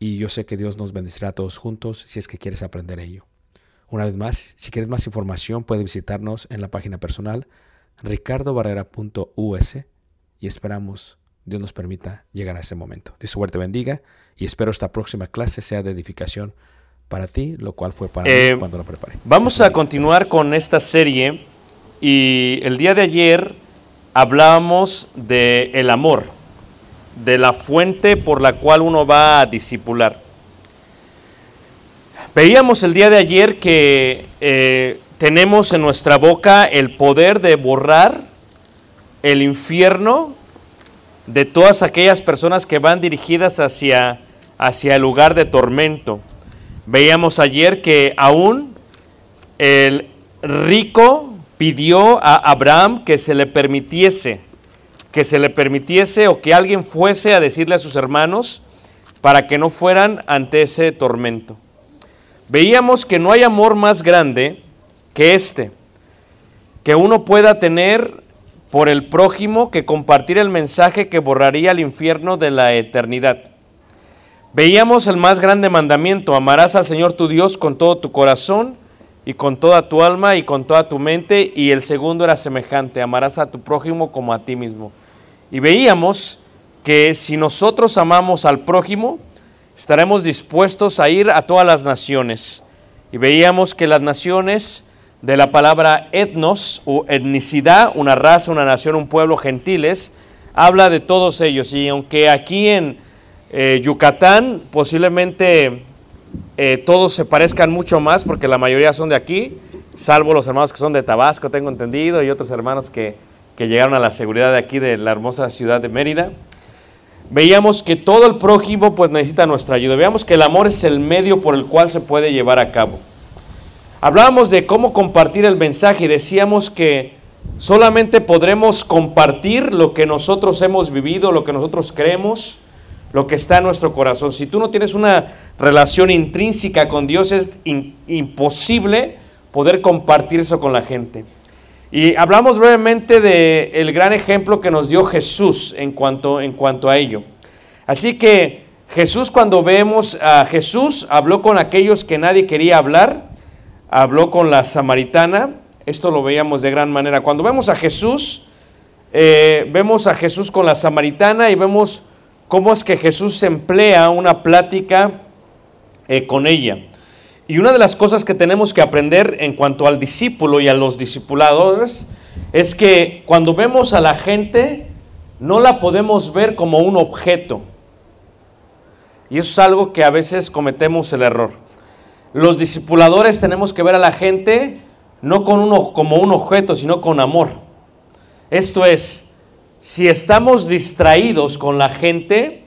y yo sé que Dios nos bendecirá a todos juntos si es que quieres aprender ello. Una vez más, si quieres más información, puedes visitarnos en la página personal ricardobarrera.us y esperamos Dios nos permita llegar a ese momento. Dios suerte bendiga y espero esta próxima clase sea de edificación para ti, lo cual fue para Eh, mí cuando lo preparé. Vamos a continuar con esta serie y el día de ayer hablábamos de el amor, de la fuente por la cual uno va a discipular. Veíamos el día de ayer que eh, tenemos en nuestra boca el poder de borrar el infierno de todas aquellas personas que van dirigidas hacia, hacia el lugar de tormento. Veíamos ayer que aún el rico pidió a Abraham que se le permitiese, que se le permitiese o que alguien fuese a decirle a sus hermanos para que no fueran ante ese tormento. Veíamos que no hay amor más grande que este, que uno pueda tener por el prójimo que compartir el mensaje que borraría el infierno de la eternidad. Veíamos el más grande mandamiento, amarás al Señor tu Dios con todo tu corazón y con toda tu alma y con toda tu mente, y el segundo era semejante, amarás a tu prójimo como a ti mismo. Y veíamos que si nosotros amamos al prójimo, estaremos dispuestos a ir a todas las naciones. Y veíamos que las naciones de la palabra etnos o etnicidad, una raza, una nación, un pueblo, gentiles, habla de todos ellos. Y aunque aquí en eh, Yucatán posiblemente eh, todos se parezcan mucho más, porque la mayoría son de aquí, salvo los hermanos que son de Tabasco, tengo entendido, y otros hermanos que, que llegaron a la seguridad de aquí, de la hermosa ciudad de Mérida veíamos que todo el prójimo pues necesita nuestra ayuda. Veíamos que el amor es el medio por el cual se puede llevar a cabo. Hablábamos de cómo compartir el mensaje y decíamos que solamente podremos compartir lo que nosotros hemos vivido, lo que nosotros creemos, lo que está en nuestro corazón. Si tú no tienes una relación intrínseca con Dios, es imposible poder compartir eso con la gente. Y hablamos brevemente del el gran ejemplo que nos dio Jesús en cuanto, en cuanto a ello. Así que Jesús, cuando vemos a Jesús, habló con aquellos que nadie quería hablar, habló con la samaritana, esto lo veíamos de gran manera. Cuando vemos a Jesús, eh, vemos a Jesús con la samaritana y vemos cómo es que Jesús emplea una plática eh, con ella. Y una de las cosas que tenemos que aprender en cuanto al discípulo y a los discipuladores es que cuando vemos a la gente no la podemos ver como un objeto. Y eso es algo que a veces cometemos el error. Los discipuladores tenemos que ver a la gente no con uno, como un objeto, sino con amor. Esto es, si estamos distraídos con la gente,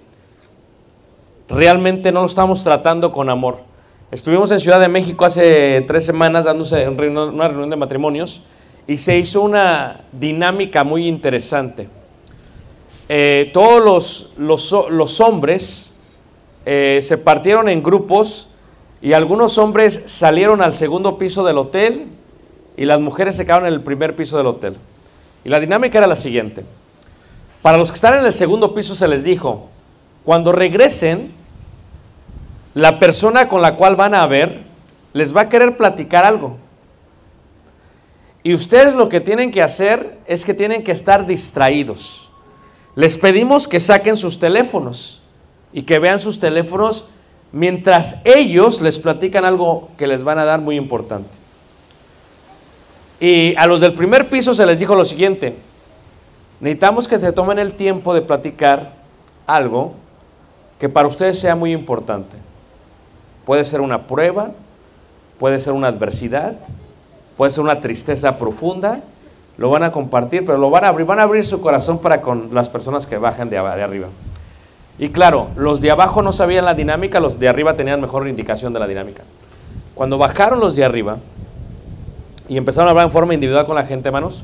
realmente no lo estamos tratando con amor. Estuvimos en Ciudad de México hace tres semanas dándose una reunión de matrimonios y se hizo una dinámica muy interesante. Eh, todos los, los hombres eh, se partieron en grupos y algunos hombres salieron al segundo piso del hotel y las mujeres se quedaron en el primer piso del hotel. Y la dinámica era la siguiente. Para los que están en el segundo piso se les dijo, cuando regresen, la persona con la cual van a ver les va a querer platicar algo. Y ustedes lo que tienen que hacer es que tienen que estar distraídos. Les pedimos que saquen sus teléfonos y que vean sus teléfonos mientras ellos les platican algo que les van a dar muy importante. Y a los del primer piso se les dijo lo siguiente, necesitamos que se tomen el tiempo de platicar algo que para ustedes sea muy importante. Puede ser una prueba, puede ser una adversidad, puede ser una tristeza profunda, lo van a compartir, pero lo van a abrir, van a abrir su corazón para con las personas que bajan de, de arriba. Y claro, los de abajo no sabían la dinámica, los de arriba tenían mejor indicación de la dinámica. Cuando bajaron los de arriba y empezaron a hablar en forma individual con la gente, hermanos,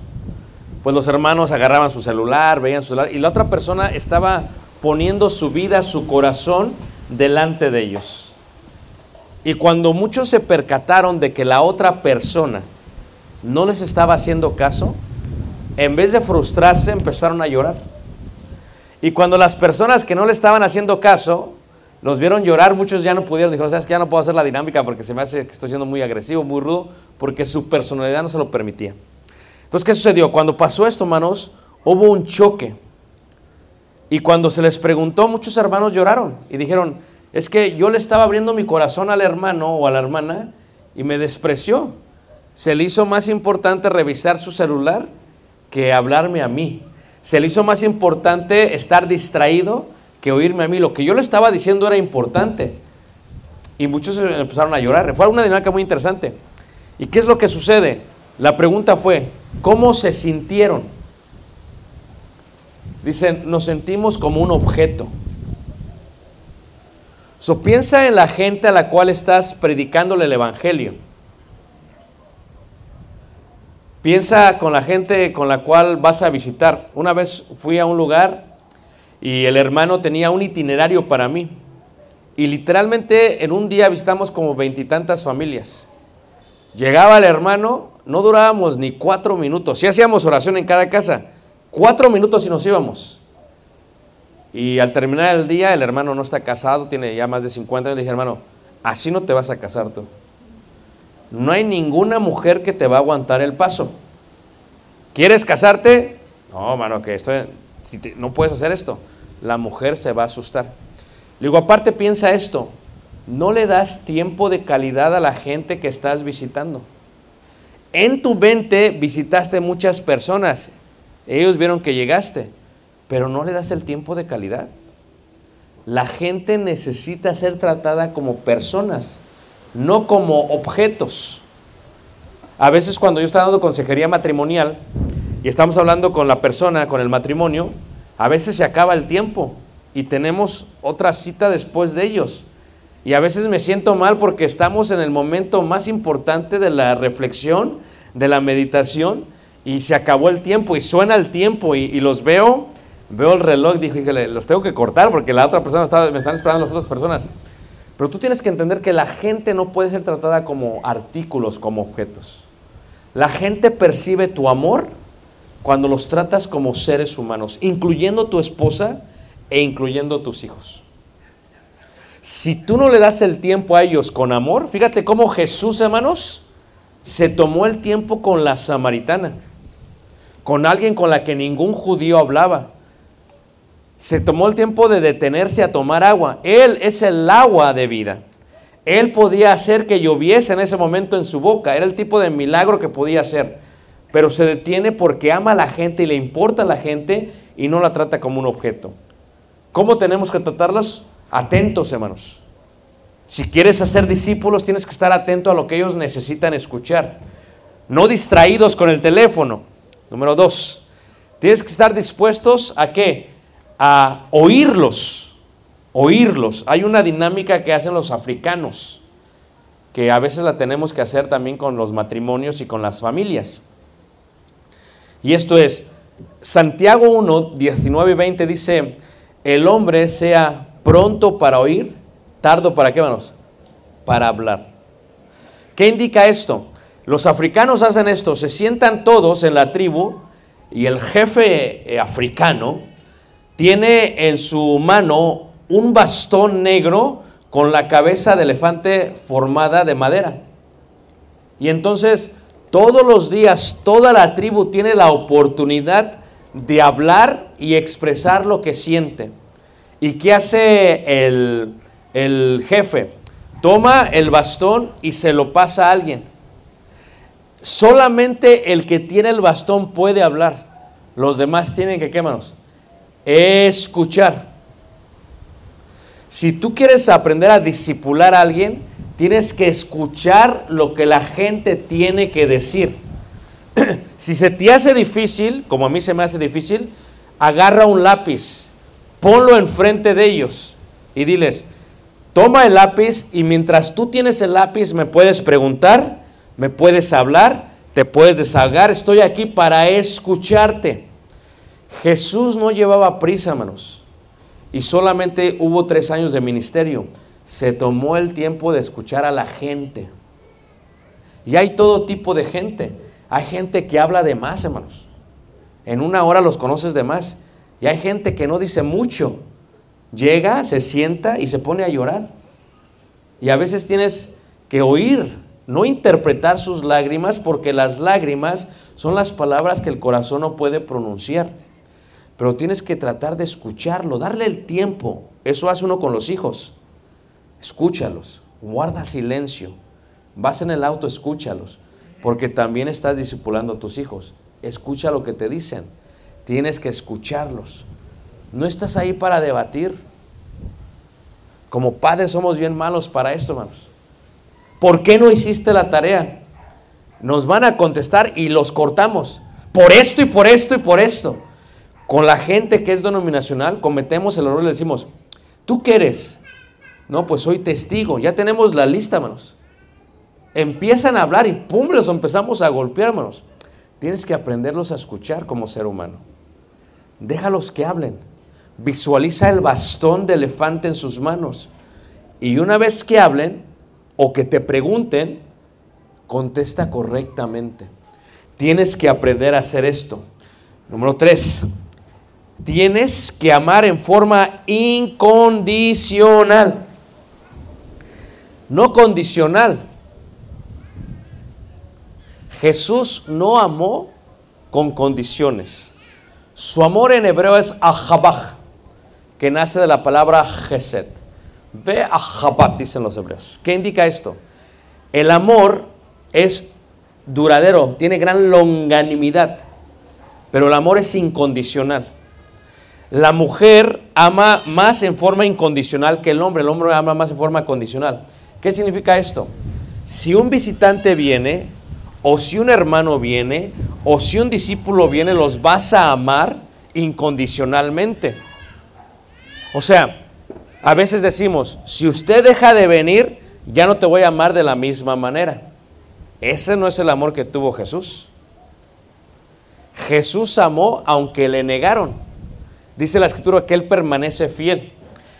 pues los hermanos agarraban su celular, veían su celular, y la otra persona estaba poniendo su vida, su corazón delante de ellos. Y cuando muchos se percataron de que la otra persona no les estaba haciendo caso, en vez de frustrarse empezaron a llorar. Y cuando las personas que no le estaban haciendo caso los vieron llorar, muchos ya no pudieron, dijeron, sabes que ya no puedo hacer la dinámica porque se me hace que estoy siendo muy agresivo, muy rudo, porque su personalidad no se lo permitía. Entonces, ¿qué sucedió? Cuando pasó esto, hermanos, hubo un choque. Y cuando se les preguntó, muchos hermanos lloraron y dijeron, es que yo le estaba abriendo mi corazón al hermano o a la hermana y me despreció. Se le hizo más importante revisar su celular que hablarme a mí. Se le hizo más importante estar distraído que oírme a mí. Lo que yo le estaba diciendo era importante. Y muchos empezaron a llorar. Fue una dinámica muy interesante. ¿Y qué es lo que sucede? La pregunta fue, ¿cómo se sintieron? Dicen, nos sentimos como un objeto. Piensa en la gente a la cual estás predicándole el Evangelio. Piensa con la gente con la cual vas a visitar. Una vez fui a un lugar y el hermano tenía un itinerario para mí. Y literalmente en un día visitamos como veintitantas familias. Llegaba el hermano, no durábamos ni cuatro minutos. Si hacíamos oración en cada casa, cuatro minutos y nos íbamos. Y al terminar el día, el hermano no está casado, tiene ya más de 50 años. Le dije, hermano, así no te vas a casar tú. No hay ninguna mujer que te va a aguantar el paso. ¿Quieres casarte? No, hermano, que esto, si te- no puedes hacer esto. La mujer se va a asustar. Le digo, aparte piensa esto, no le das tiempo de calidad a la gente que estás visitando. En tu mente visitaste muchas personas, ellos vieron que llegaste, pero no le das el tiempo de calidad. La gente necesita ser tratada como personas, no como objetos. A veces cuando yo estoy dando consejería matrimonial y estamos hablando con la persona, con el matrimonio, a veces se acaba el tiempo y tenemos otra cita después de ellos. Y a veces me siento mal porque estamos en el momento más importante de la reflexión, de la meditación, y se acabó el tiempo y suena el tiempo y, y los veo, veo el reloj, dijo, híjole, los tengo que cortar porque la otra persona está, me están esperando las otras personas. Pero tú tienes que entender que la gente no puede ser tratada como artículos, como objetos. La gente percibe tu amor cuando los tratas como seres humanos, incluyendo tu esposa e incluyendo tus hijos. Si tú no le das el tiempo a ellos con amor, fíjate cómo Jesús, hermanos, se tomó el tiempo con la samaritana, con alguien con la que ningún judío hablaba. Se tomó el tiempo de detenerse a tomar agua. Él es el agua de vida. Él podía hacer que lloviese en ese momento en su boca. Era el tipo de milagro que podía hacer. Pero se detiene porque ama a la gente y le importa a la gente y no la trata como un objeto. ¿Cómo tenemos que tratarlos? Atentos, hermanos. Si quieres hacer discípulos, tienes que estar atento a lo que ellos necesitan escuchar. No distraídos con el teléfono. Número dos, tienes que estar dispuestos a qué? A oírlos. Oírlos. Hay una dinámica que hacen los africanos, que a veces la tenemos que hacer también con los matrimonios y con las familias. Y esto es, Santiago 1, 19 y 20 dice, el hombre sea pronto para oír, tardo para qué, manos? Para hablar. ¿Qué indica esto? Los africanos hacen esto, se sientan todos en la tribu y el jefe eh, africano tiene en su mano un bastón negro con la cabeza de elefante formada de madera. Y entonces todos los días toda la tribu tiene la oportunidad de hablar y expresar lo que siente. ¿Y qué hace el, el jefe? Toma el bastón y se lo pasa a alguien. Solamente el que tiene el bastón puede hablar. Los demás tienen que, ¿qué manos? Escuchar. Si tú quieres aprender a disipular a alguien, tienes que escuchar lo que la gente tiene que decir. si se te hace difícil, como a mí se me hace difícil, agarra un lápiz, ponlo enfrente de ellos y diles, toma el lápiz y mientras tú tienes el lápiz me puedes preguntar, me puedes hablar, te puedes desahogar, estoy aquí para escucharte. Jesús no llevaba prisa, hermanos, y solamente hubo tres años de ministerio. Se tomó el tiempo de escuchar a la gente. Y hay todo tipo de gente. Hay gente que habla de más, hermanos. En una hora los conoces de más. Y hay gente que no dice mucho. Llega, se sienta y se pone a llorar. Y a veces tienes que oír, no interpretar sus lágrimas, porque las lágrimas son las palabras que el corazón no puede pronunciar. Pero tienes que tratar de escucharlo, darle el tiempo. Eso hace uno con los hijos. Escúchalos, guarda silencio. Vas en el auto, escúchalos, porque también estás discipulando a tus hijos. Escucha lo que te dicen. Tienes que escucharlos. No estás ahí para debatir. Como padres somos bien malos para esto, hermanos. ¿Por qué no hiciste la tarea? Nos van a contestar y los cortamos. Por esto y por esto y por esto. Con la gente que es denominacional cometemos el error y le decimos, ¿tú qué eres? No, pues soy testigo. Ya tenemos la lista, hermanos. Empiezan a hablar y pum, los empezamos a golpear, hermanos. Tienes que aprenderlos a escuchar como ser humano. Déjalos que hablen. Visualiza el bastón de elefante en sus manos. Y una vez que hablen o que te pregunten, contesta correctamente. Tienes que aprender a hacer esto. Número tres, tienes que amar en forma incondicional. No condicional. Jesús no amó con condiciones. Su amor en hebreo es ahabaj, que nace de la palabra gesed. Ve a Jabat, dicen los hebreos. ¿Qué indica esto? El amor es duradero, tiene gran longanimidad, pero el amor es incondicional. La mujer ama más en forma incondicional que el hombre, el hombre ama más en forma condicional. ¿Qué significa esto? Si un visitante viene, o si un hermano viene, o si un discípulo viene, los vas a amar incondicionalmente. O sea, a veces decimos, si usted deja de venir, ya no te voy a amar de la misma manera. Ese no es el amor que tuvo Jesús. Jesús amó aunque le negaron. Dice la escritura que Él permanece fiel.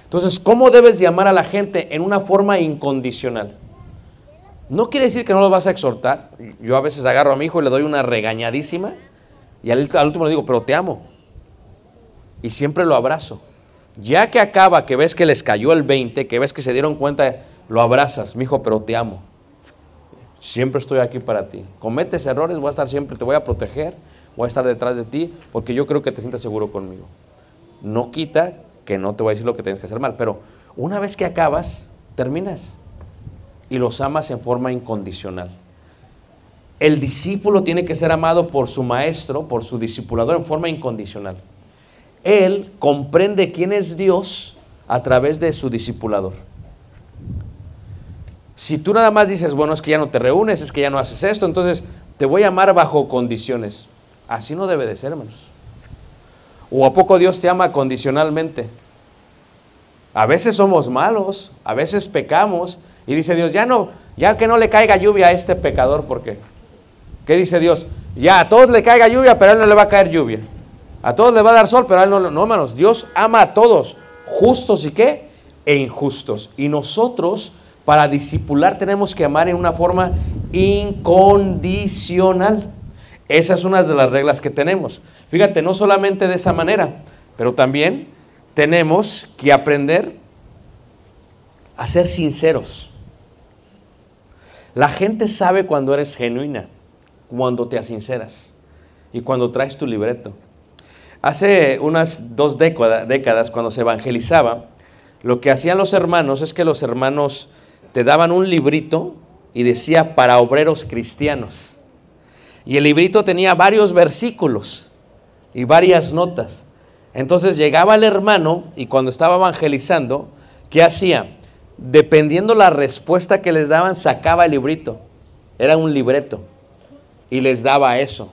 Entonces, ¿cómo debes de amar a la gente? En una forma incondicional. No quiere decir que no lo vas a exhortar. Yo a veces agarro a mi hijo y le doy una regañadísima y al, último le digo, pero te amo. Y siempre lo abrazo. Ya que acaba, que ves que les cayó el 20, que ves que se dieron cuenta, lo abrazas, mi hijo, pero te amo. Siempre estoy aquí para ti. Cometes errores, voy a estar siempre, te voy a proteger, voy a estar detrás de ti, porque yo creo que te sientes seguro conmigo. No quita que no te voy a decir lo que tienes que hacer mal, pero una vez que acabas, terminas y los amas en forma incondicional. El discípulo tiene que ser amado por su maestro, por su discipulador en forma incondicional. Él comprende quién es Dios a través de su discipulador. Si tú nada más dices, bueno, es que ya no te reúnes, es que ya no haces esto, entonces te voy a amar bajo condiciones. Así no debe de ser, hermanos. ¿O a poco Dios te ama condicionalmente? A veces somos malos, a veces pecamos y dice Dios, ya no, ya que no le caiga lluvia a este pecador, ¿por qué? ¿Qué dice Dios? Ya a todos le caiga lluvia, pero a él no le va a caer lluvia. A todos le va a dar sol, pero a él no, no, hermanos. Dios ama a todos, justos y qué? E injustos. Y nosotros, para discipular, tenemos que amar en una forma incondicional. Esa es una de las reglas que tenemos. Fíjate, no solamente de esa manera, pero también tenemos que aprender a ser sinceros. La gente sabe cuando eres genuina, cuando te asinceras y cuando traes tu libreto. Hace unas dos décadas, cuando se evangelizaba, lo que hacían los hermanos es que los hermanos te daban un librito y decía para obreros cristianos. Y el librito tenía varios versículos y varias notas. Entonces llegaba el hermano y cuando estaba evangelizando, ¿qué hacía? Dependiendo la respuesta que les daban, sacaba el librito. Era un libreto. Y les daba eso.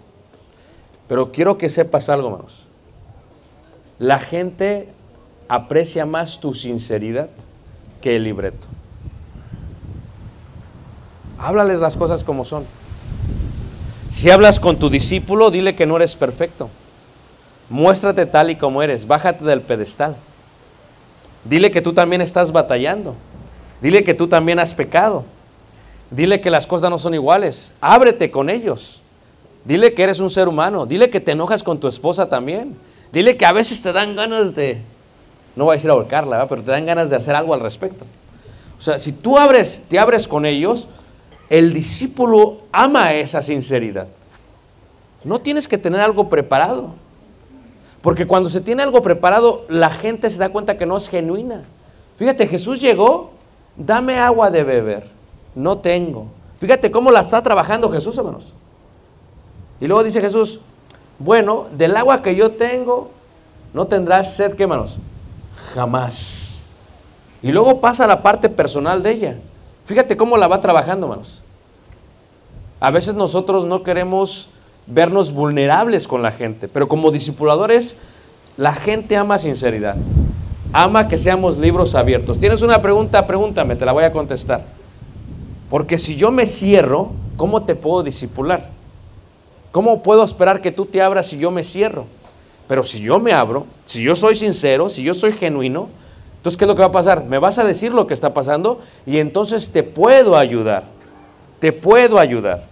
Pero quiero que sepas algo, hermanos. La gente aprecia más tu sinceridad que el libreto. Háblales las cosas como son. Si hablas con tu discípulo, dile que no eres perfecto. Muéstrate tal y como eres. Bájate del pedestal. Dile que tú también estás batallando. Dile que tú también has pecado. Dile que las cosas no son iguales. Ábrete con ellos. Dile que eres un ser humano. Dile que te enojas con tu esposa también. Dile que a veces te dan ganas de, no voy a decir ahorcarla, ¿verdad? pero te dan ganas de hacer algo al respecto. O sea, si tú abres, te abres con ellos, el discípulo ama esa sinceridad. No tienes que tener algo preparado. Porque cuando se tiene algo preparado, la gente se da cuenta que no es genuina. Fíjate, Jesús llegó, dame agua de beber. No tengo. Fíjate cómo la está trabajando Jesús, hermanos. Y luego dice Jesús, bueno, del agua que yo tengo, no tendrás sed, ¿qué manos? Jamás. Y luego pasa la parte personal de ella. Fíjate cómo la va trabajando, manos. A veces nosotros no queremos vernos vulnerables con la gente, pero como discipuladores, la gente ama sinceridad. Ama que seamos libros abiertos. ¿Tienes una pregunta? Pregúntame, te la voy a contestar. Porque si yo me cierro, ¿cómo te puedo discipular? ¿Cómo puedo esperar que tú te abras si yo me cierro? Pero si yo me abro, si yo soy sincero, si yo soy genuino, entonces ¿qué es lo que va a pasar? Me vas a decir lo que está pasando y entonces te puedo ayudar. Te puedo ayudar.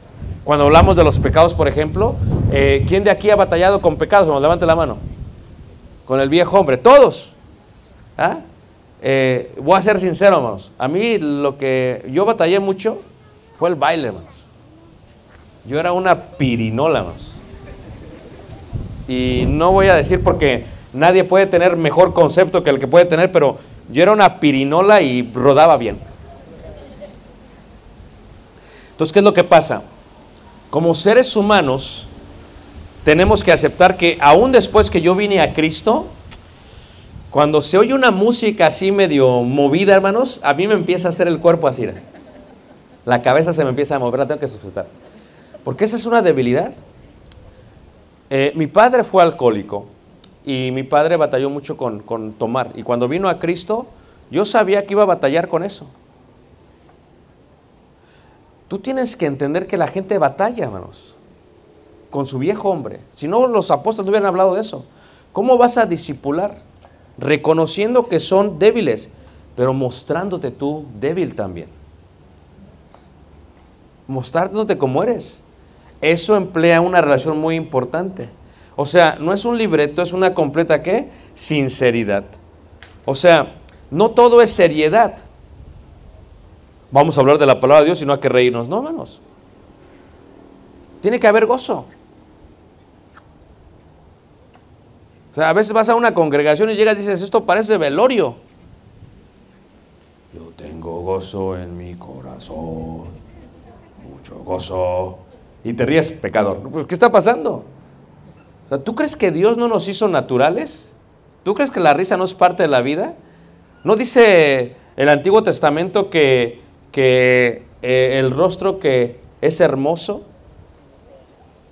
Cuando hablamos de los pecados, por ejemplo, eh, ¿quién de aquí ha batallado con pecados? Vamos, levante la mano. Con el viejo hombre, todos. ¿Ah? Eh, voy a ser sincero, hermanos. A mí lo que yo batallé mucho fue el baile, hermanos. Yo era una pirinola más. Y no voy a decir porque nadie puede tener mejor concepto que el que puede tener, pero yo era una pirinola y rodaba bien. Entonces, ¿qué es lo que pasa? Como seres humanos, tenemos que aceptar que aún después que yo vine a Cristo, cuando se oye una música así medio movida, hermanos, a mí me empieza a hacer el cuerpo así. La cabeza se me empieza a mover, la tengo que sujetar. Porque esa es una debilidad. Eh, mi padre fue alcohólico y mi padre batalló mucho con, con tomar. Y cuando vino a Cristo, yo sabía que iba a batallar con eso. Tú tienes que entender que la gente batalla, hermanos, con su viejo hombre. Si no, los apóstoles no hubieran hablado de eso. ¿Cómo vas a disipular? Reconociendo que son débiles, pero mostrándote tú débil también. Mostrándote como eres. Eso emplea una relación muy importante. O sea, no es un libreto, es una completa ¿qué? Sinceridad. O sea, no todo es seriedad. Vamos a hablar de la palabra de Dios y no hay que reírnos. No, hermanos. Tiene que haber gozo. O sea, a veces vas a una congregación y llegas y dices, esto parece velorio. Yo tengo gozo en mi corazón, mucho gozo. Y te ríes, pecador. Pues, ¿Qué está pasando? O sea, ¿Tú crees que Dios no nos hizo naturales? ¿Tú crees que la risa no es parte de la vida? ¿No dice el Antiguo Testamento que, que eh, el rostro que es hermoso?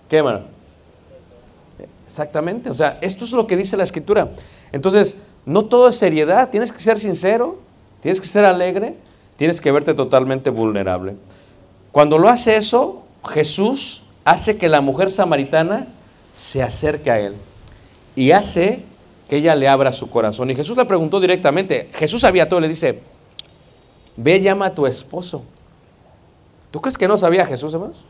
¿Qué, hermano? Exactamente, o sea, esto es lo que dice la escritura. Entonces, no todo es seriedad, tienes que ser sincero, tienes que ser alegre, tienes que verte totalmente vulnerable. Cuando lo hace eso, Jesús hace que la mujer samaritana se acerque a él y hace que ella le abra su corazón. Y Jesús le preguntó directamente, Jesús sabía todo, le dice, ve llama a tu esposo. ¿Tú crees que no sabía Jesús, hermanos?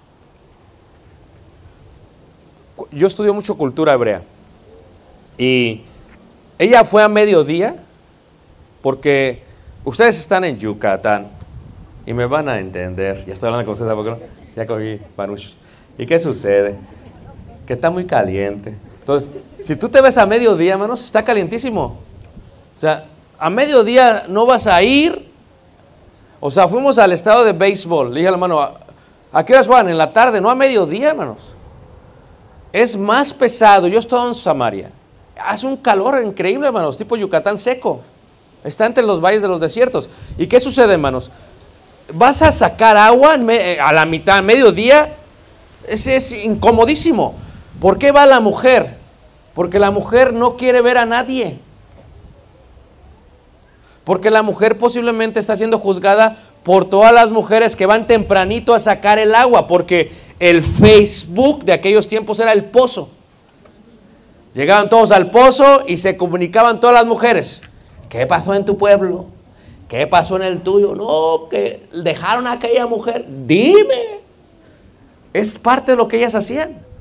yo estudio mucho cultura hebrea. Y ella fue a mediodía porque ustedes están en Yucatán y me van a entender. Ya estoy hablando con ustedes, ¿por Ya. ¿Y qué sucede? Está muy caliente. Entonces, si tú te ves a mediodía, hermanos, está calientísimo. O sea, a mediodía no vas a ir. O sea, fuimos al estado de béisbol. Le dije al hermano, ¿a qué horas van? En la tarde, no a mediodía, hermanos es más pesado. Yo estoy en Samaria. Hace un calor increíble, hermanos, tipo Yucatán seco. Está entre los valles de los desiertos. ¿Y qué sucede, hermanos? Vas a sacar agua eh, a la mitad, mediodía. Ese es incomodísimo. ¿Por qué va la mujer? Porque la mujer no quiere ver a nadie. Porque la mujer posiblemente está siendo juzgada por todas las mujeres que van tempranito a sacar el agua, porque el Facebook de aquellos tiempos era el pozo. Llegaban todos al pozo y se comunicaban todas las mujeres. ¿Qué pasó en tu pueblo? ¿Qué pasó en el tuyo? No, que dejaron a aquella mujer. Dime. Es parte de lo que ellas hacían.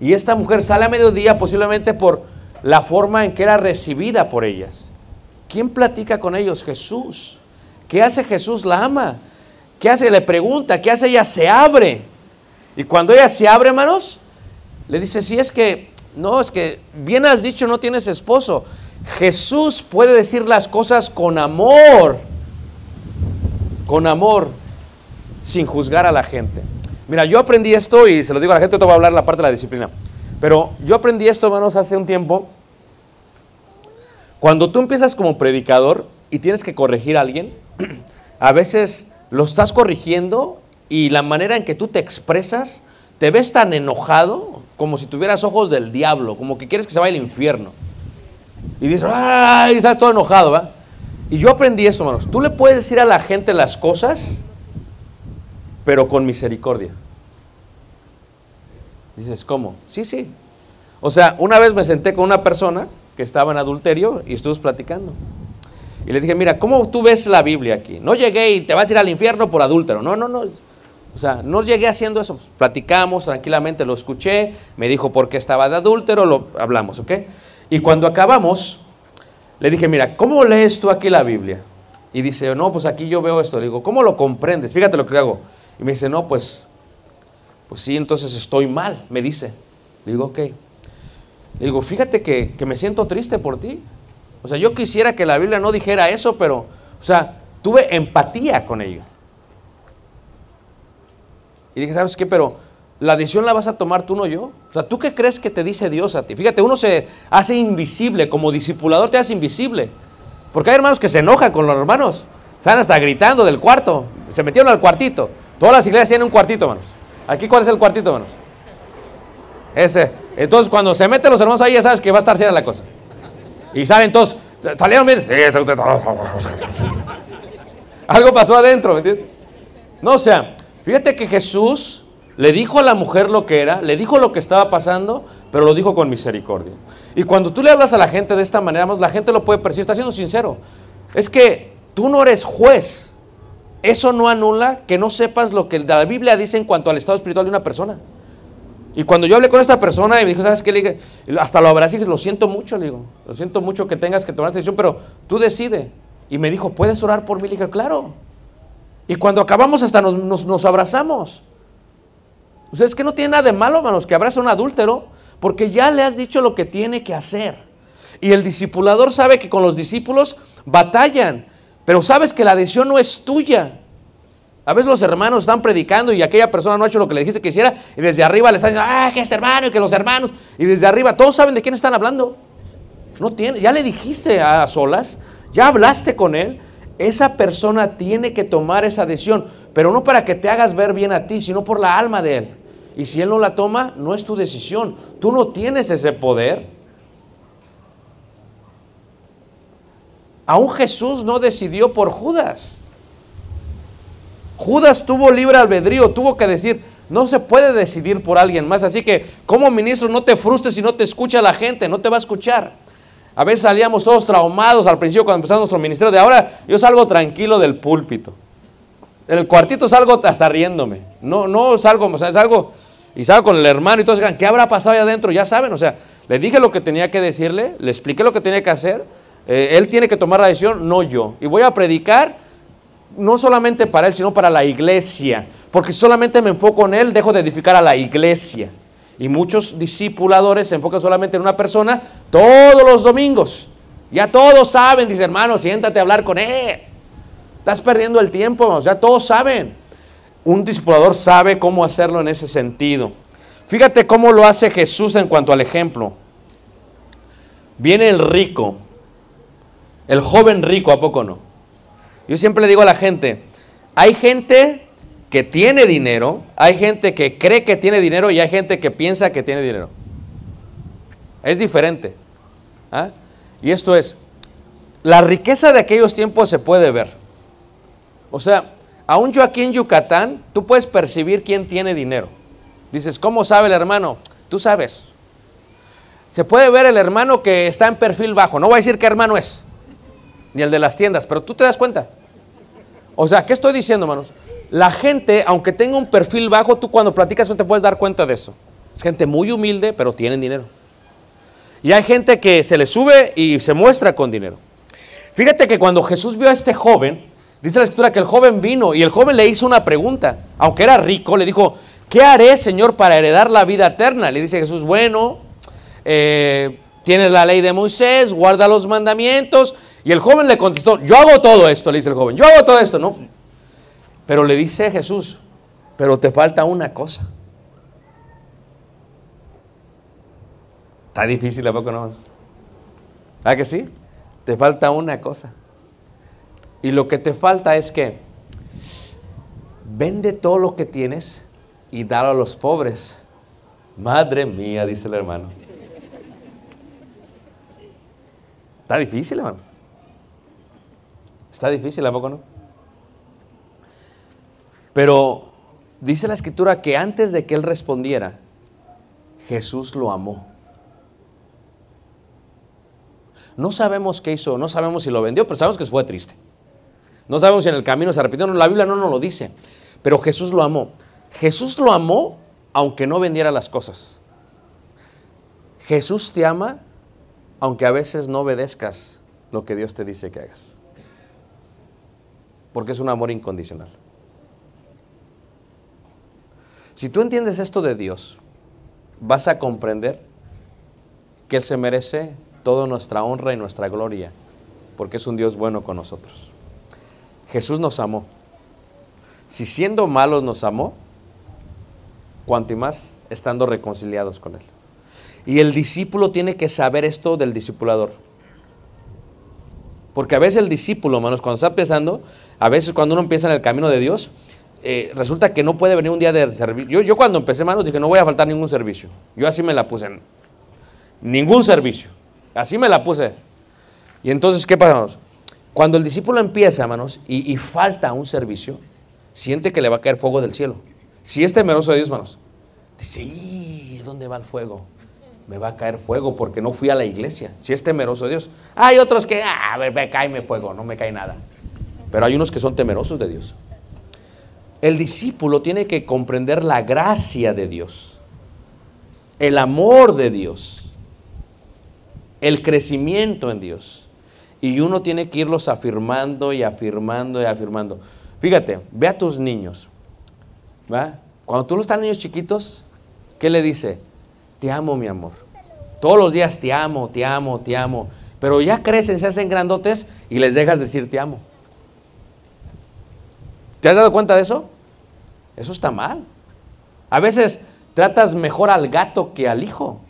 Y esta mujer sale a mediodía posiblemente por la forma en que era recibida por ellas. ¿Quién platica con ellos? Jesús. ¿Qué hace Jesús? La ama. ¿Qué hace? Le pregunta. ¿Qué hace? Ella se abre. Y cuando ella se abre, hermanos, le dice, si es que, no, es que bien has dicho, no tienes esposo. Jesús puede decir las cosas con amor, con amor, sin juzgar a la gente. Mira, yo aprendí esto y se lo digo a la gente, te voy a hablar la parte de la disciplina. Pero yo aprendí esto, hermanos, hace un tiempo. Cuando tú empiezas como predicador y tienes que corregir a alguien, a veces lo estás corrigiendo y la manera en que tú te expresas, te ves tan enojado como si tuvieras ojos del diablo, como que quieres que se vaya al infierno. Y dices, ¡ay! Estás todo enojado, ¿va? Y yo aprendí esto, hermanos. Tú le puedes decir a la gente las cosas, pero con misericordia. Dices, ¿cómo? Sí, sí. O sea, una vez me senté con una persona que estaba en adulterio y estuvimos platicando. Y le dije, mira, ¿cómo tú ves la Biblia aquí? No llegué y te vas a ir al infierno por adúltero. No, no, no. O sea, no llegué haciendo eso. Platicamos tranquilamente, lo escuché, me dijo por qué estaba de adúltero, lo hablamos, ¿ok? Y cuando acabamos, le dije, mira, ¿cómo lees tú aquí la Biblia? Y dice, no, pues aquí yo veo esto. Le digo, ¿cómo lo comprendes? Fíjate lo que hago. Y me dice, no, pues, pues sí, entonces estoy mal, me dice. Le digo, ok. Le digo, fíjate que, que me siento triste por ti. O sea, yo quisiera que la Biblia no dijera eso, pero, o sea, tuve empatía con ello. Y dije, ¿sabes qué? Pero la decisión la vas a tomar tú, no yo. O sea, ¿tú qué crees que te dice Dios a ti? Fíjate, uno se hace invisible, como discipulador te hace invisible. Porque hay hermanos que se enojan con los hermanos. Están hasta gritando del cuarto. Se metieron al cuartito. Todas las iglesias tienen un cuartito, hermanos. Aquí, ¿cuál es el cuartito, hermanos? Ese. Entonces, cuando se meten los hermanos ahí, ya sabes que va a estar seria la cosa. Y saben todos, salieron bien. Algo pasó adentro, ¿me entiendes? No, o sea, fíjate que Jesús le dijo a la mujer lo que era, le dijo lo que estaba pasando, pero lo dijo con misericordia. Y cuando tú le hablas a la gente de esta manera, la gente lo puede percibir, está siendo sincero. Es que tú no eres juez. Eso no anula que no sepas lo que la Biblia dice en cuanto al estado espiritual de una persona. Y cuando yo hablé con esta persona y me dijo, ¿sabes qué? Le dije, hasta lo abracé y dije, lo siento mucho, le digo, lo siento mucho que tengas que tomar esta decisión, pero tú decide. Y me dijo, ¿puedes orar por mí? Le dije, claro. Y cuando acabamos hasta nos, nos, nos abrazamos. O sea, es que no tiene nada de malo, hermanos, que abrace a un adúltero, porque ya le has dicho lo que tiene que hacer. Y el discipulador sabe que con los discípulos batallan, pero sabes que la decisión no es tuya. A veces los hermanos están predicando y aquella persona no ha hecho lo que le dijiste que hiciera y desde arriba le están diciendo, ah, que este hermano y que los hermanos. Y desde arriba todos saben de quién están hablando. No tiene, ya le dijiste a solas, ya hablaste con él. Esa persona tiene que tomar esa decisión, pero no para que te hagas ver bien a ti, sino por la alma de él. Y si él no la toma, no es tu decisión. Tú no tienes ese poder. Aún Jesús no decidió por Judas. Judas tuvo libre albedrío, tuvo que decir, no se puede decidir por alguien más. Así que como ministro no te frustres si no te escucha la gente, no te va a escuchar. A veces salíamos todos traumados al principio cuando empezamos nuestro ministerio. De ahora yo salgo tranquilo del púlpito. En el cuartito salgo hasta riéndome. No, no salgo, o sea, salgo y salgo con el hermano y todos digan, ¿qué habrá pasado allá adentro? Ya saben, o sea, le dije lo que tenía que decirle, le expliqué lo que tenía que hacer. Eh, él tiene que tomar la decisión, no yo. Y voy a predicar no solamente para él, sino para la iglesia. Porque si solamente me enfoco en él, dejo de edificar a la iglesia. Y muchos discipuladores se enfocan solamente en una persona todos los domingos. Ya todos saben, dice hermano, siéntate a hablar con él. Estás perdiendo el tiempo, ya todos saben. Un discipulador sabe cómo hacerlo en ese sentido. Fíjate cómo lo hace Jesús en cuanto al ejemplo. Viene el rico, el joven rico, ¿a poco no? Yo siempre le digo a la gente, hay gente que tiene dinero, hay gente que cree que tiene dinero y hay gente que piensa que tiene dinero. Es diferente. ¿ah? Y esto es, la riqueza de aquellos tiempos se puede ver. O sea, aún yo aquí en Yucatán, tú puedes percibir quién tiene dinero. Dices, ¿cómo sabe el hermano? Tú sabes. Se puede ver el hermano que está en perfil bajo. No voy a decir qué hermano es, ni el de las tiendas, pero tú te das cuenta. O sea, ¿qué estoy diciendo, hermanos? La gente, aunque tenga un perfil bajo, tú cuando platicas no te puedes dar cuenta de eso. Es gente muy humilde, pero tienen dinero. Y hay gente que se le sube y se muestra con dinero. Fíjate que cuando Jesús vio a este joven, dice la escritura que el joven vino y el joven le hizo una pregunta. Aunque era rico, le dijo, ¿qué haré, Señor, para heredar la vida eterna? Le dice Jesús, bueno, eh, tienes la ley de Moisés, guarda los mandamientos. Y el joven le contestó, yo hago todo esto, le dice el joven, yo hago todo esto, ¿no? Pero le dice Jesús, pero te falta una cosa. Está difícil, ¿a poco no? ¿Ah que sí? Te falta una cosa. Y lo que te falta es que vende todo lo que tienes y dalo a los pobres. Madre mía, dice el hermano. Está difícil, hermanos. Está difícil, ¿a poco no? Pero dice la escritura que antes de que él respondiera, Jesús lo amó. No sabemos qué hizo, no sabemos si lo vendió, pero sabemos que fue triste. No sabemos si en el camino se arrepintió, no, la Biblia no nos lo dice. Pero Jesús lo amó. Jesús lo amó aunque no vendiera las cosas. Jesús te ama aunque a veces no obedezcas lo que Dios te dice que hagas. Porque es un amor incondicional. Si tú entiendes esto de Dios, vas a comprender que Él se merece toda nuestra honra y nuestra gloria, porque es un Dios bueno con nosotros. Jesús nos amó. Si siendo malos nos amó, cuanto y más estando reconciliados con Él. Y el discípulo tiene que saber esto del discipulador. Porque a veces el discípulo, hermanos, cuando está empezando, a veces cuando uno empieza en el camino de Dios, eh, resulta que no puede venir un día de servicio. Yo, yo cuando empecé, hermanos, dije, no voy a faltar ningún servicio. Yo así me la puse. Ningún servicio. Así me la puse. Y entonces, ¿qué pasa, hermanos? Cuando el discípulo empieza, hermanos, y, falta un servicio, siente que le va a caer fuego del cielo. Si es temeroso de Dios, hermanos, dice, "¿Y ¿dónde va el fuego? Me va a caer fuego porque no fui a la iglesia. Si es temeroso de Dios. Hay otros que, ah, a ver, me cae fuego, no me cae nada. Pero hay unos que son temerosos de Dios. El discípulo tiene que comprender la gracia de Dios, el amor de Dios, el crecimiento en Dios. Y uno tiene que irlos afirmando y afirmando y afirmando. Fíjate, ve a tus niños. ¿va? Cuando tú los estás niños chiquitos, ¿qué le dice? Te amo, mi amor. Todos los días te amo, te amo, te amo. Pero ya crecen, se hacen grandotes y les dejas decir te amo. ¿Te has dado cuenta de eso? Eso está mal. A veces tratas mejor al gato que al hijo.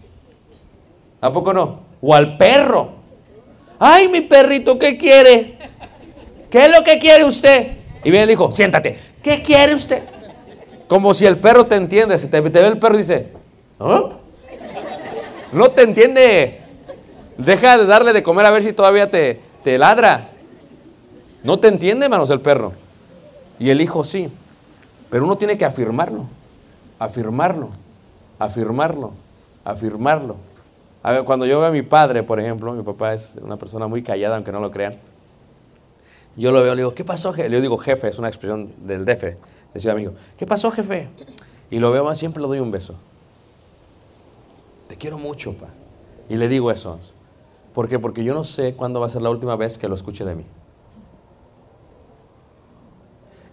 ¿A poco no? O al perro. Ay, mi perrito, ¿qué quiere? ¿Qué es lo que quiere usted? Y viene el hijo, siéntate. ¿Qué quiere usted? Como si el perro te entiende. Si te, ve el perro y dice, ¿ah? No te entiende. Deja de darle de comer a ver si todavía te, te ladra. No te entiende, hermanos, el perro. Y el hijo sí. Pero uno tiene que afirmarlo, afirmarlo, afirmarlo, afirmarlo. A ver, cuando yo veo a mi padre, por ejemplo, mi papá es una persona muy callada, aunque no lo crean. Yo lo veo, le digo, ¿qué pasó, jefe? Le digo, jefe, es una expresión del DF, decía amigo. ¿Qué pasó, jefe? Y lo veo más, siempre le doy un beso. Quiero mucho, pa. Y le digo eso. ¿Por qué? Porque yo no sé cuándo va a ser la última vez que lo escuche de mí.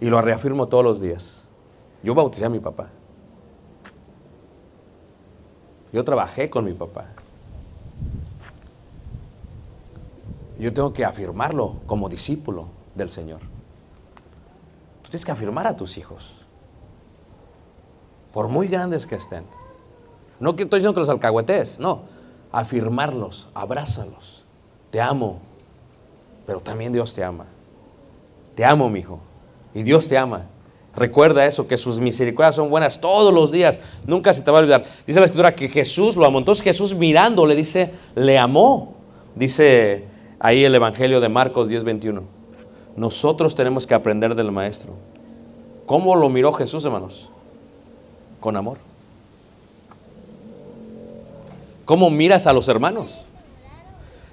Y lo reafirmo todos los días. Yo bauticé a mi papá. Yo trabajé con mi papá. Yo tengo que afirmarlo como discípulo del Señor. Tú tienes que afirmar a tus hijos. Por muy grandes que estén. No que estoy diciendo que los alcahuetes, no. Afirmarlos, abrázalos. Te amo. Pero también Dios te ama. Te amo, mi hijo. Y Dios te ama. Recuerda eso, que sus misericordias son buenas todos los días. Nunca se te va a olvidar. Dice la escritura que Jesús lo amó. Entonces Jesús mirando le dice, le amó. Dice ahí el Evangelio de Marcos 10:21. Nosotros tenemos que aprender del Maestro. ¿Cómo lo miró Jesús, hermanos? Con amor. ¿Cómo miras a los hermanos?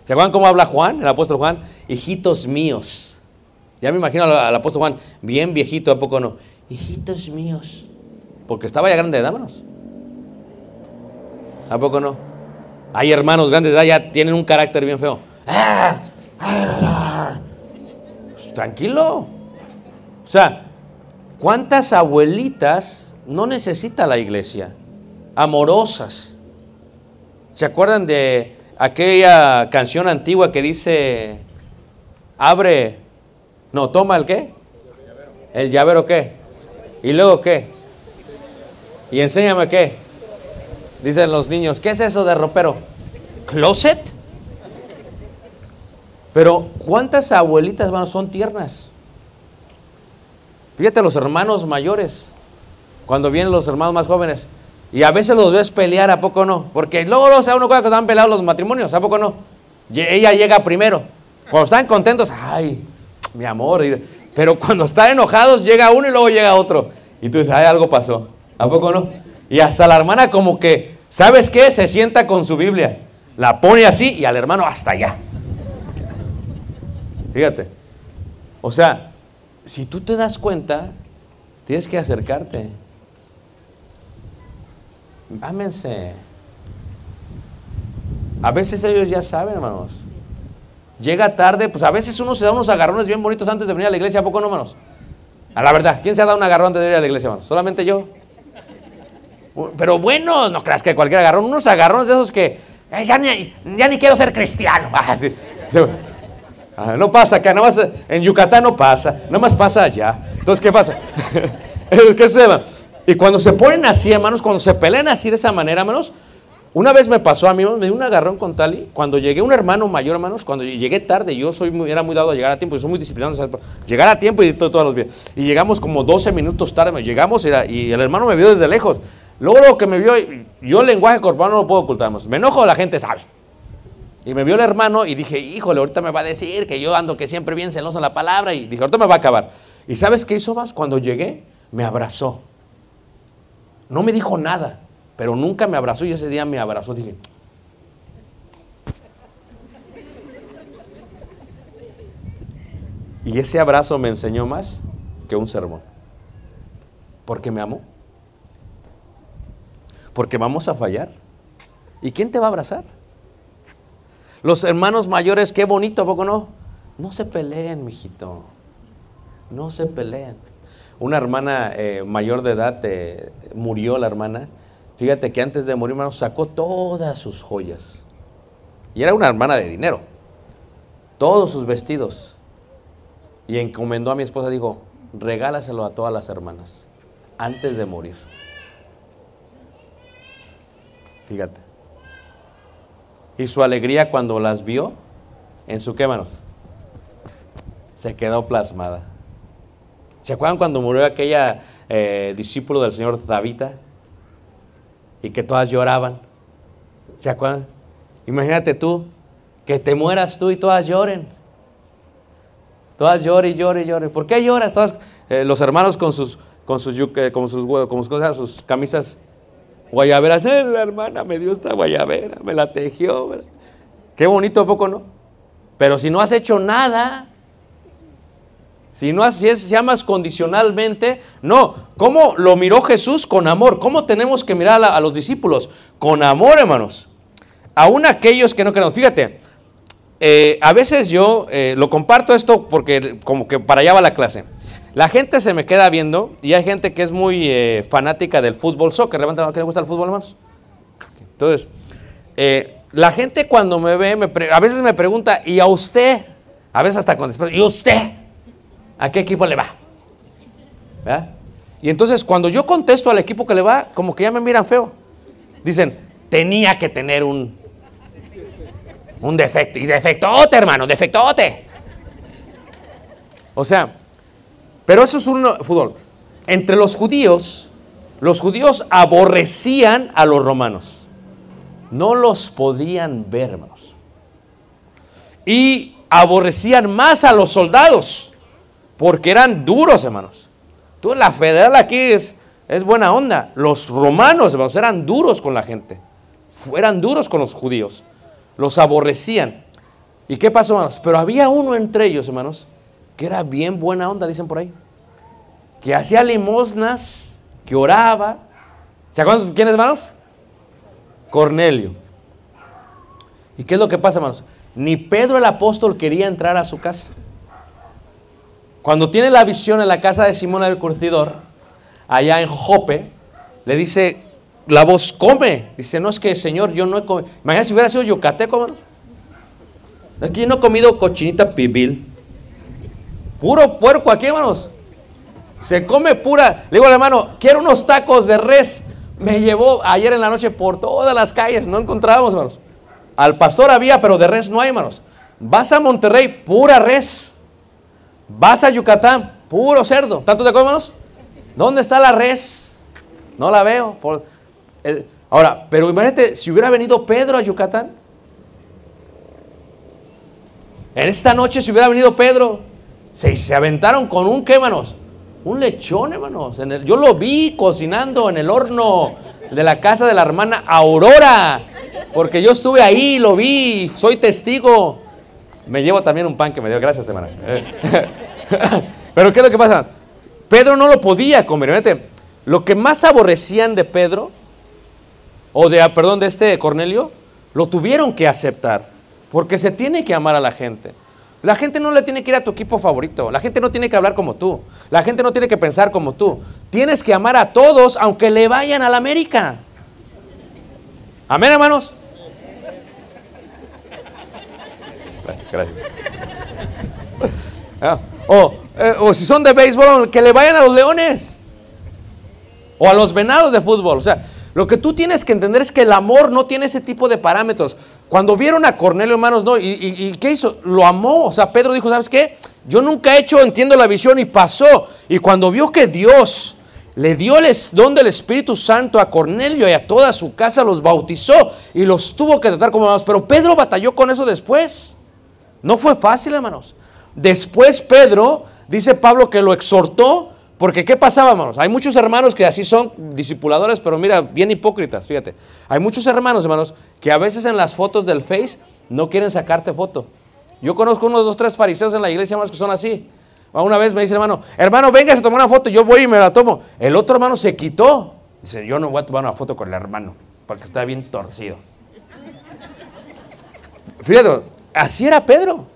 ¿Se acuerdan cómo habla Juan, el apóstol Juan? Hijitos míos. Ya me imagino al, apóstol Juan, bien viejito, ¿a poco no? Hijitos míos. Porque estaba ya grande de. ¿A poco no? Hay hermanos grandes de ya tienen un carácter bien feo. ¡Ah! ¡Ah! Tranquilo. O sea, ¿cuántas abuelitas no necesita la iglesia? Amorosas. ¿Se acuerdan de aquella canción antigua que dice, abre, no, toma el qué? El llavero qué? ¿Y luego qué? Y enséñame qué. Dicen los niños, ¿qué es eso de ropero? ¿Closet? Pero ¿cuántas abuelitas hermanos, son tiernas? Fíjate los hermanos mayores, cuando vienen los hermanos más jóvenes, y a veces los ves pelear, ¿a poco no? Porque luego no se da uno cuenta que están peleados los matrimonios, ¿a poco no? Ella llega primero. Cuando están contentos, ay, mi amor. Pero cuando están enojados, llega uno y luego llega otro. Y tú dices, ay, algo pasó. ¿A poco no? Y hasta la hermana como que, ¿sabes qué? Se sienta con su Biblia. La pone así y al hermano hasta allá. Fíjate. O sea, si tú te das cuenta, tienes que acercarte. Ámense. A veces ellos ya saben, hermanos. Llega tarde, pues a veces uno se da unos agarrones bien bonitos antes de venir a la iglesia, ¿a poco no, hermanos? A la verdad, ¿quién se ha dado un agarrón antes de ir a la iglesia, hermanos? Solamente yo. Pero bueno, no creas que cualquier agarrón, unos agarrones de esos que, "Eh, ya, ni, ya ni quiero ser cristiano. Ah. Ah, no pasa acá, nada más en Yucatán no pasa, nada más pasa allá. Entonces, ¿qué pasa? ¿Qué se llama? Y cuando se ponen así, hermanos, cuando se pelean así de esa manera, hermanos, una vez me pasó a mí, me dio un agarrón con Tali. Cuando llegué, un hermano mayor, hermanos, cuando llegué tarde, yo soy muy, era muy dado a llegar a tiempo, yo soy muy disciplinado, llegar a tiempo y todo, todos los días. Y llegamos como 12 minutos tarde, llegamos y el hermano me vio desde lejos. Luego lo que me vio, yo el lenguaje corporal no lo puedo ocultar, hermanos. me enojo, la gente sabe. Y me vio el hermano y dije, híjole, ahorita me va a decir que yo ando que siempre bien celoso en la palabra. Y dije, ahorita me va a acabar. ¿Y sabes qué hizo más? Cuando llegué, me abrazó. No me dijo nada, pero nunca me abrazó y ese día me abrazó. Dije, y ese abrazo me enseñó más que un sermón. Porque me amó. Porque vamos a fallar. ¿Y quién te va a abrazar? Los hermanos mayores, qué bonito, ¿a poco no? No se peleen, mijito. No se peleen. Una hermana eh, mayor de edad eh, murió la hermana. Fíjate que antes de morir, hermano, sacó todas sus joyas. Y era una hermana de dinero. Todos sus vestidos. Y encomendó a mi esposa, dijo, regálaselo a todas las hermanas antes de morir. Fíjate. Y su alegría cuando las vio en su qué manos se quedó plasmada. ¿Se acuerdan cuando murió aquella eh, discípulo del señor Tabita? Y que todas lloraban. ¿Se acuerdan? Imagínate tú, que te mueras tú y todas lloren. Todas lloren, lloren, lloren. ¿Por qué lloras? Todas, eh, los hermanos con sus, con sus, eh, con sus, con sus camisas guayaberas. Eh, la hermana me dio esta guayabera, me la tejió. Qué bonito, ¿a poco no? Pero si no has hecho nada, si no si es- si amas condicionalmente, no. ¿Cómo lo miró Jesús? Con amor. ¿Cómo tenemos que mirar a, los discípulos? Con amor, hermanos. Aún aquellos que no queremos. Fíjate, eh, a veces yo eh, lo comparto esto porque como que para allá va la clase. La gente se me queda viendo y hay gente que es muy eh, fanática del fútbol, soccer. Levanta la ¿qué le gusta el fútbol, hermanos? Entonces, la gente cuando me ve, a veces me pregunta, ¿y a usted? A veces hasta con ¿y usted? ¿A qué equipo le va? Y entonces cuando yo contesto al equipo que le va, como que ya me miran feo. Dicen, tenía que tener un, un defecto. Y defectote, hermano, defectote. O sea, pero eso es un fútbol. Entre los judíos, los judíos aborrecían a los romanos. No los podían ver, hermanos. Y aborrecían más a los soldados, porque eran duros, hermanos. Tú, la federal aquí es, es buena onda. Los romanos, hermanos, eran duros con la gente. Eran duros con los judíos. Los aborrecían. ¿Y qué pasó, hermanos? Pero había uno entre ellos, hermanos, que era bien buena onda, dicen por ahí. Que hacía limosnas, que oraba. ¿Se acuerdan quién es, hermanos? Cornelio. ¿Y qué es lo que pasa, hermanos? Ni Pedro el apóstol quería entrar a su casa. Cuando tiene la visión en la casa de Simón el curtidor, allá en Jope, le dice, la voz come. Dice, no es que, Señor, yo no he comido. Imagínate si hubiera sido yucateco, que yo no he comido cochinita pibil. Puro puerco aquí, hermanos. Se come pura. Le digo al hermano, quiero unos tacos de res. Me llevó ayer en la noche por todas las calles, no encontrábamos, hermanos. Al pastor había, pero de res no hay, hermanos. Vas a Monterrey, pura res. Vas a Yucatán, puro cerdo. ¿Tantos de acuerdo? ¿Dónde está la res? No la veo. Por- ahora, pero imagínate, si hubiera venido Pedro a Yucatán. En esta noche, si hubiera venido Pedro, se, se aventaron con un, ¿qué? Un lechón, hermanos. En el- yo lo vi cocinando en el horno de la casa de la hermana Aurora. Porque yo estuve ahí, lo vi, soy testigo. Me llevo también un pan que me dio, gracias, hermana. Eh. Pero ¿qué es lo que pasa? Pedro no lo podía comer. Fíjate, lo que más aborrecían de Pedro, o de, ah, perdón, de este Cornelio, lo tuvieron que aceptar. Porque se tiene que amar a la gente. La gente no le tiene que ir a tu equipo favorito. La gente no tiene que hablar como tú. La gente no tiene que pensar como tú. Tienes que amar a todos aunque le vayan a la América. Amén, hermanos. Gracias. Ah, o, eh, o si son de béisbol, que le vayan a los leones. O a los venados de fútbol. O sea, lo que tú tienes que entender es que el amor no tiene ese tipo de parámetros. Cuando vieron a Cornelio, hermanos, no, ¿y, y, qué hizo? Lo amó. O sea, Pedro dijo, ¿sabes qué? Yo nunca he hecho, entiendo la visión y pasó. Y cuando vio que Dios le dio el don del Espíritu Santo a Cornelio y a toda su casa, los bautizó y los tuvo que tratar como hermanos. Pero Pedro batalló con eso después. No fue fácil, hermanos. Después Pedro, dice Pablo que lo exhortó, porque ¿qué pasaba, hermanos? Hay muchos hermanos que así son discipuladores, pero mira, bien hipócritas, fíjate. Hay muchos hermanos, hermanos, que a veces en las fotos del Face no quieren sacarte foto. Yo conozco unos dos, tres fariseos en la iglesia, hermanos, que son así. Una vez me dice, hermano, hermano, venga a tomar una foto, yo voy y me la tomo. El otro hermano se quitó. Dice, yo no voy a tomar una foto con el hermano, porque está bien torcido. Fíjate, así era Pedro.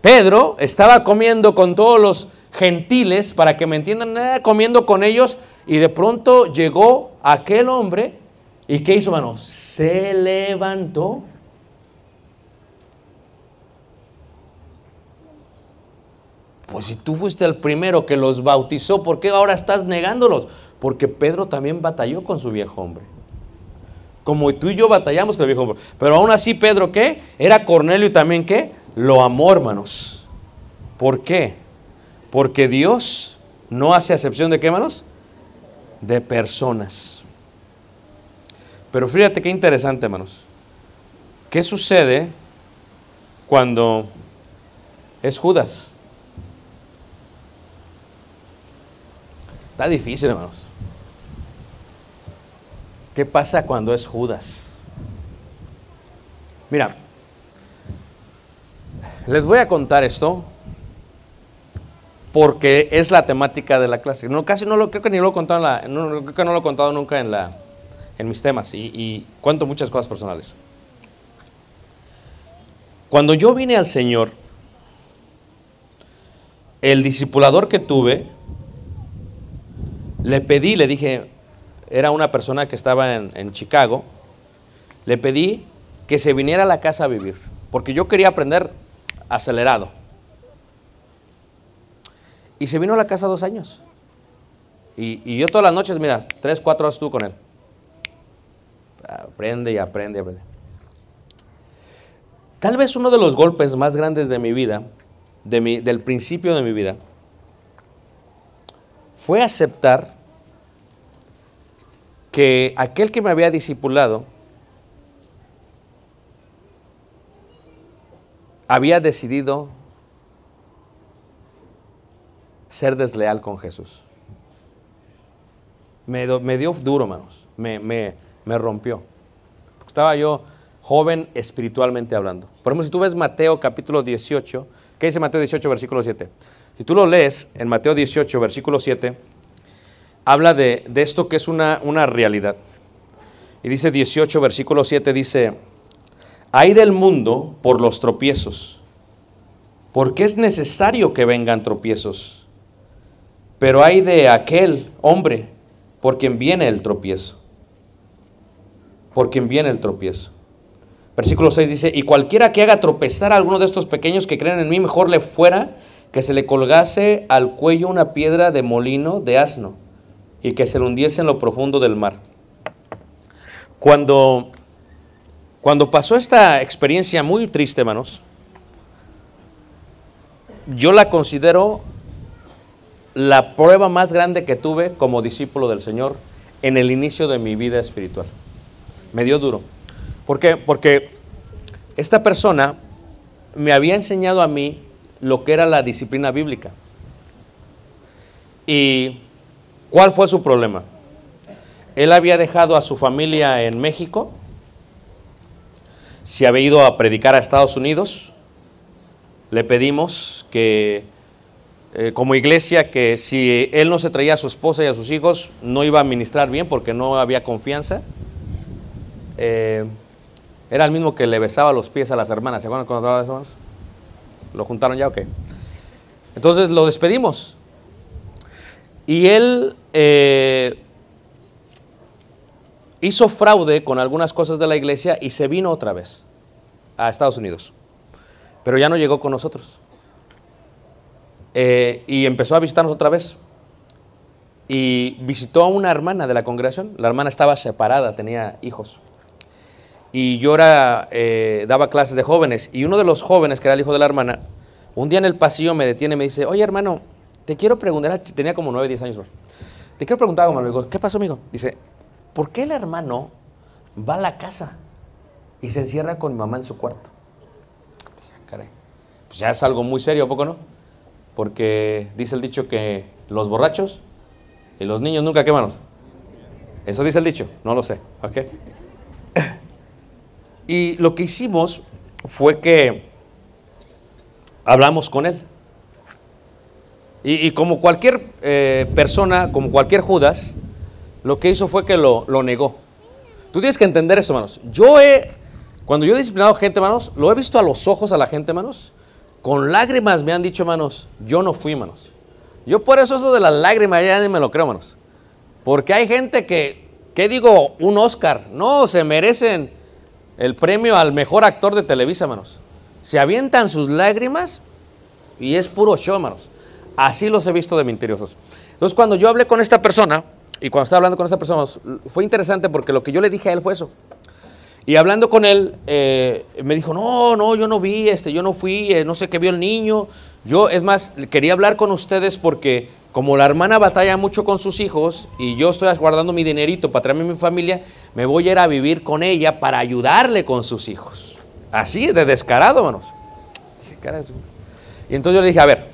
Pedro estaba comiendo con todos los gentiles, para que me entiendan, comiendo con ellos, y de pronto llegó aquel hombre, ¿y qué hizo, hermano? Se levantó. Pues si tú fuiste el primero que los bautizó, ¿por qué ahora estás negándolos? Porque Pedro también batalló con su viejo hombre. Como tú y yo batallamos con el viejo hombre. Pero aún así, Pedro, ¿qué? Era Cornelio y también, ¿qué? Lo amó, hermanos. ¿Por qué? Porque Dios no hace acepción de qué, hermanos? De personas. Pero fíjate qué interesante, hermanos. ¿Qué sucede cuando es Judas? Está difícil, hermanos. ¿Qué pasa cuando es Judas? Mira, les voy a contar esto porque es la temática de la clase. No, casi no lo creo que ni lo he contado en la, no, creo que no lo he contado nunca en la en mis temas y, y cuento muchas cosas personales. Cuando yo vine al Señor, el discipulador que tuve, le pedí, le dije, era una persona que estaba en, en Chicago, le pedí que se viniera a la casa a vivir, porque yo quería aprender acelerado. Y se vino a la casa dos años. Y, y yo todas las noches, mira, tres, cuatro horas estuve con él. Aprende y aprende y aprende. Tal vez uno de los golpes más grandes de mi vida, de mi, del principio de mi vida, fue aceptar que aquel que me había discipulado había decidido ser desleal con Jesús. Me, dio duro, hermanos. Me, me- me rompió. Estaba yo joven espiritualmente hablando. Por ejemplo, si tú ves Mateo capítulo 18, ¿qué dice Mateo 18, versículo 7? Si tú lo lees en Mateo 18, versículo 7, habla de, de esto que es una, una realidad. Y dice 18, versículo 7, dice, hay del mundo por los tropiezos, porque es necesario que vengan tropiezos, pero hay de aquel hombre por quien viene el tropiezo, por quien viene el tropiezo. Versículo 6 dice, y cualquiera que haga tropezar a alguno de estos pequeños que creen en mí, mejor le fuera que se le colgase al cuello una piedra de molino de asno y que se le hundiese en lo profundo del mar. Cuando, cuando pasó esta experiencia muy triste, hermanos, yo la considero la prueba más grande que tuve como discípulo del Señor en el inicio de mi vida espiritual. Me dio duro. ¿Por qué? Porque esta persona me había enseñado a mí lo que era la disciplina bíblica. ¿Y cuál fue su problema? Él había dejado a su familia en México, se había ido a predicar a Estados Unidos, le pedimos que eh, como iglesia que si él no se traía a su esposa y a sus hijos, no iba a ministrar bien porque no había confianza. Eh, era el mismo que le besaba los pies a las hermanas. ¿Se acuerdan cuando hablaba de hermanos? ¿Lo juntaron ya o? Entonces lo despedimos. Y él eh, hizo fraude con algunas cosas de la iglesia y se vino otra vez a Estados Unidos. pero ya no llegó con nosotros. Eh, y empezó a visitarnos otra vez. Y visitó a una hermana de la congregación. La hermana estaba separada, tenía hijos. Y yo era, eh, daba clases de jóvenes. Y uno de los jóvenes, que era el hijo de la hermana, un día en el pasillo me detiene y me dice, oye hermano, te quiero preguntar, tenía como 9, 10 años. Te quiero preguntar algo, digo, ¿qué pasó, amigo? Dice, ¿por qué el hermano va a la casa y se encierra con mi mamá en su cuarto? Dije, "Ah, caray, pues ya es algo muy serio, ¿a poco no? Porque dice el dicho que los borrachos y los niños nunca quemanos. Eso dice el dicho, no lo sé, ¿ok? Y lo que hicimos fue que hablamos con él. Y, como cualquier eh, persona, como cualquier Judas, lo que hizo fue que lo, lo negó. Tú tienes que entender eso, hermanos. Yo he, cuando yo he disciplinado gente, hermanos, lo he visto a los ojos a la gente, hermanos. Con lágrimas me han dicho, hermanos, yo no fui, hermanos. Yo por eso eso de las lágrimas ya ni me lo creo, hermanos. Porque hay gente que, ¿qué digo? Un Oscar. No, se merecen el premio al mejor actor de Televisa, hermanos. Se avientan sus lágrimas y es puro show, hermanos. Así los he visto de mentirosos. Entonces, cuando yo hablé con esta persona, y cuando estaba hablando con esta persona, fue interesante porque lo que yo le dije a él fue eso. Y hablando con él, eh, me dijo, no, no, yo no vi, este, yo no fui, eh, no sé qué vio el niño. Yo, es más, quería hablar con ustedes porque como la hermana batalla mucho con sus hijos y yo estoy guardando mi dinerito para traerme a mi familia, me voy a ir a vivir con ella para ayudarle con sus hijos. Así, de descarado, "Caray". Y entonces yo le dije, a ver,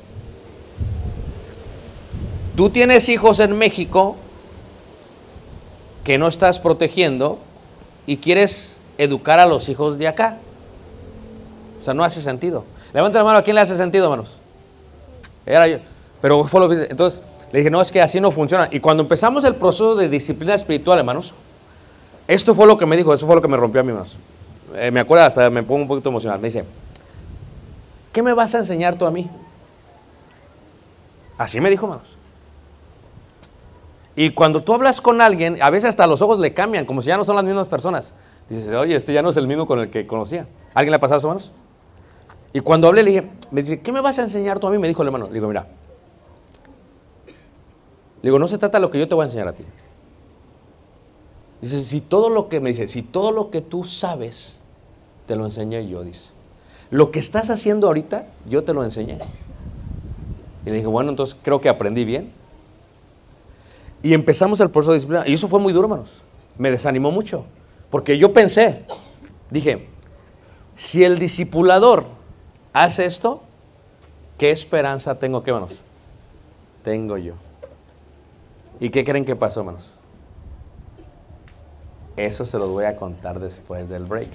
tú tienes hijos en México que no estás protegiendo y quieres educar a los hijos de acá. O sea, no hace sentido. Levanta la mano, ¿a quién le hace sentido, hermanos? Era yo. Pero fue lo que Entonces, le dije, no, es que así no funciona. Y cuando empezamos el proceso de disciplina espiritual, hermanos, esto fue lo que me dijo, eso fue lo que me rompió a mí, hermanos. Eh, me acuerdo, hasta me pongo un poquito emocional. Me dice, ¿qué me vas a enseñar tú a mí? Así me dijo, hermanos. Y cuando tú hablas con alguien, a veces hasta los ojos le cambian, como si ya no son las mismas personas. Dices, oye, este ya no es el mismo con el que conocía. ¿Alguien le ha pasado eso, hermanos? Y cuando hablé, le dije, me dice, ¿qué me vas a enseñar tú a mí? Me dijo el hermano. Le digo, mira. Le digo, no se trata de lo que yo te voy a enseñar a ti. Dice, si todo lo que, me dice, si todo lo que tú sabes, te lo enseñé yo, dice. Lo que estás haciendo ahorita, yo te lo enseñé. Y le dije, bueno, entonces creo que aprendí bien. Y empezamos el proceso de disciplina. Y eso fue muy duro, hermanos. Me desanimó mucho. Porque yo pensé, dije, si el discipulador hace esto, ¿qué esperanza tengo que, hermanos? Tengo yo. ¿Y qué creen que pasó, hermanos? Eso se los voy a contar después del break.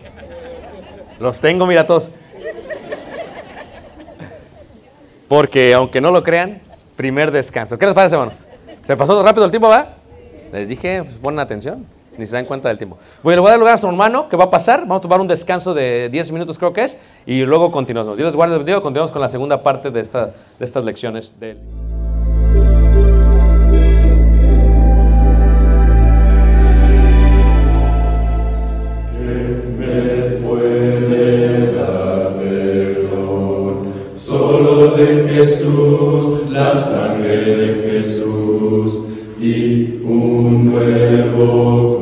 Los tengo, mira todos. Porque aunque no lo crean, primer descanso. ¿Qué les parece, hermanos? ¿Se pasó rápido el tiempo, va? Les dije, pues atención, ni se dan cuenta del tiempo. Bueno, le voy a dar lugar a su hermano, ¿qué va a pasar? Vamos a tomar un descanso de 10 minutos, creo que es, y luego continuamos. Dios les guarde, bendiga, continuamos con la segunda parte de, esta, de estas lecciones. De y un nuevo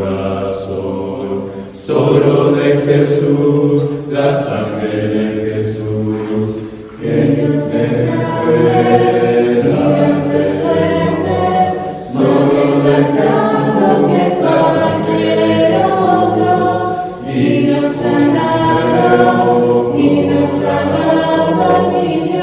corazón. Solo de Jesús, la sangre de Jesús, que nos espera, nos espera, solo de Jesús, la sangre de nosotros, y nos sanará, y nos sanará, y nos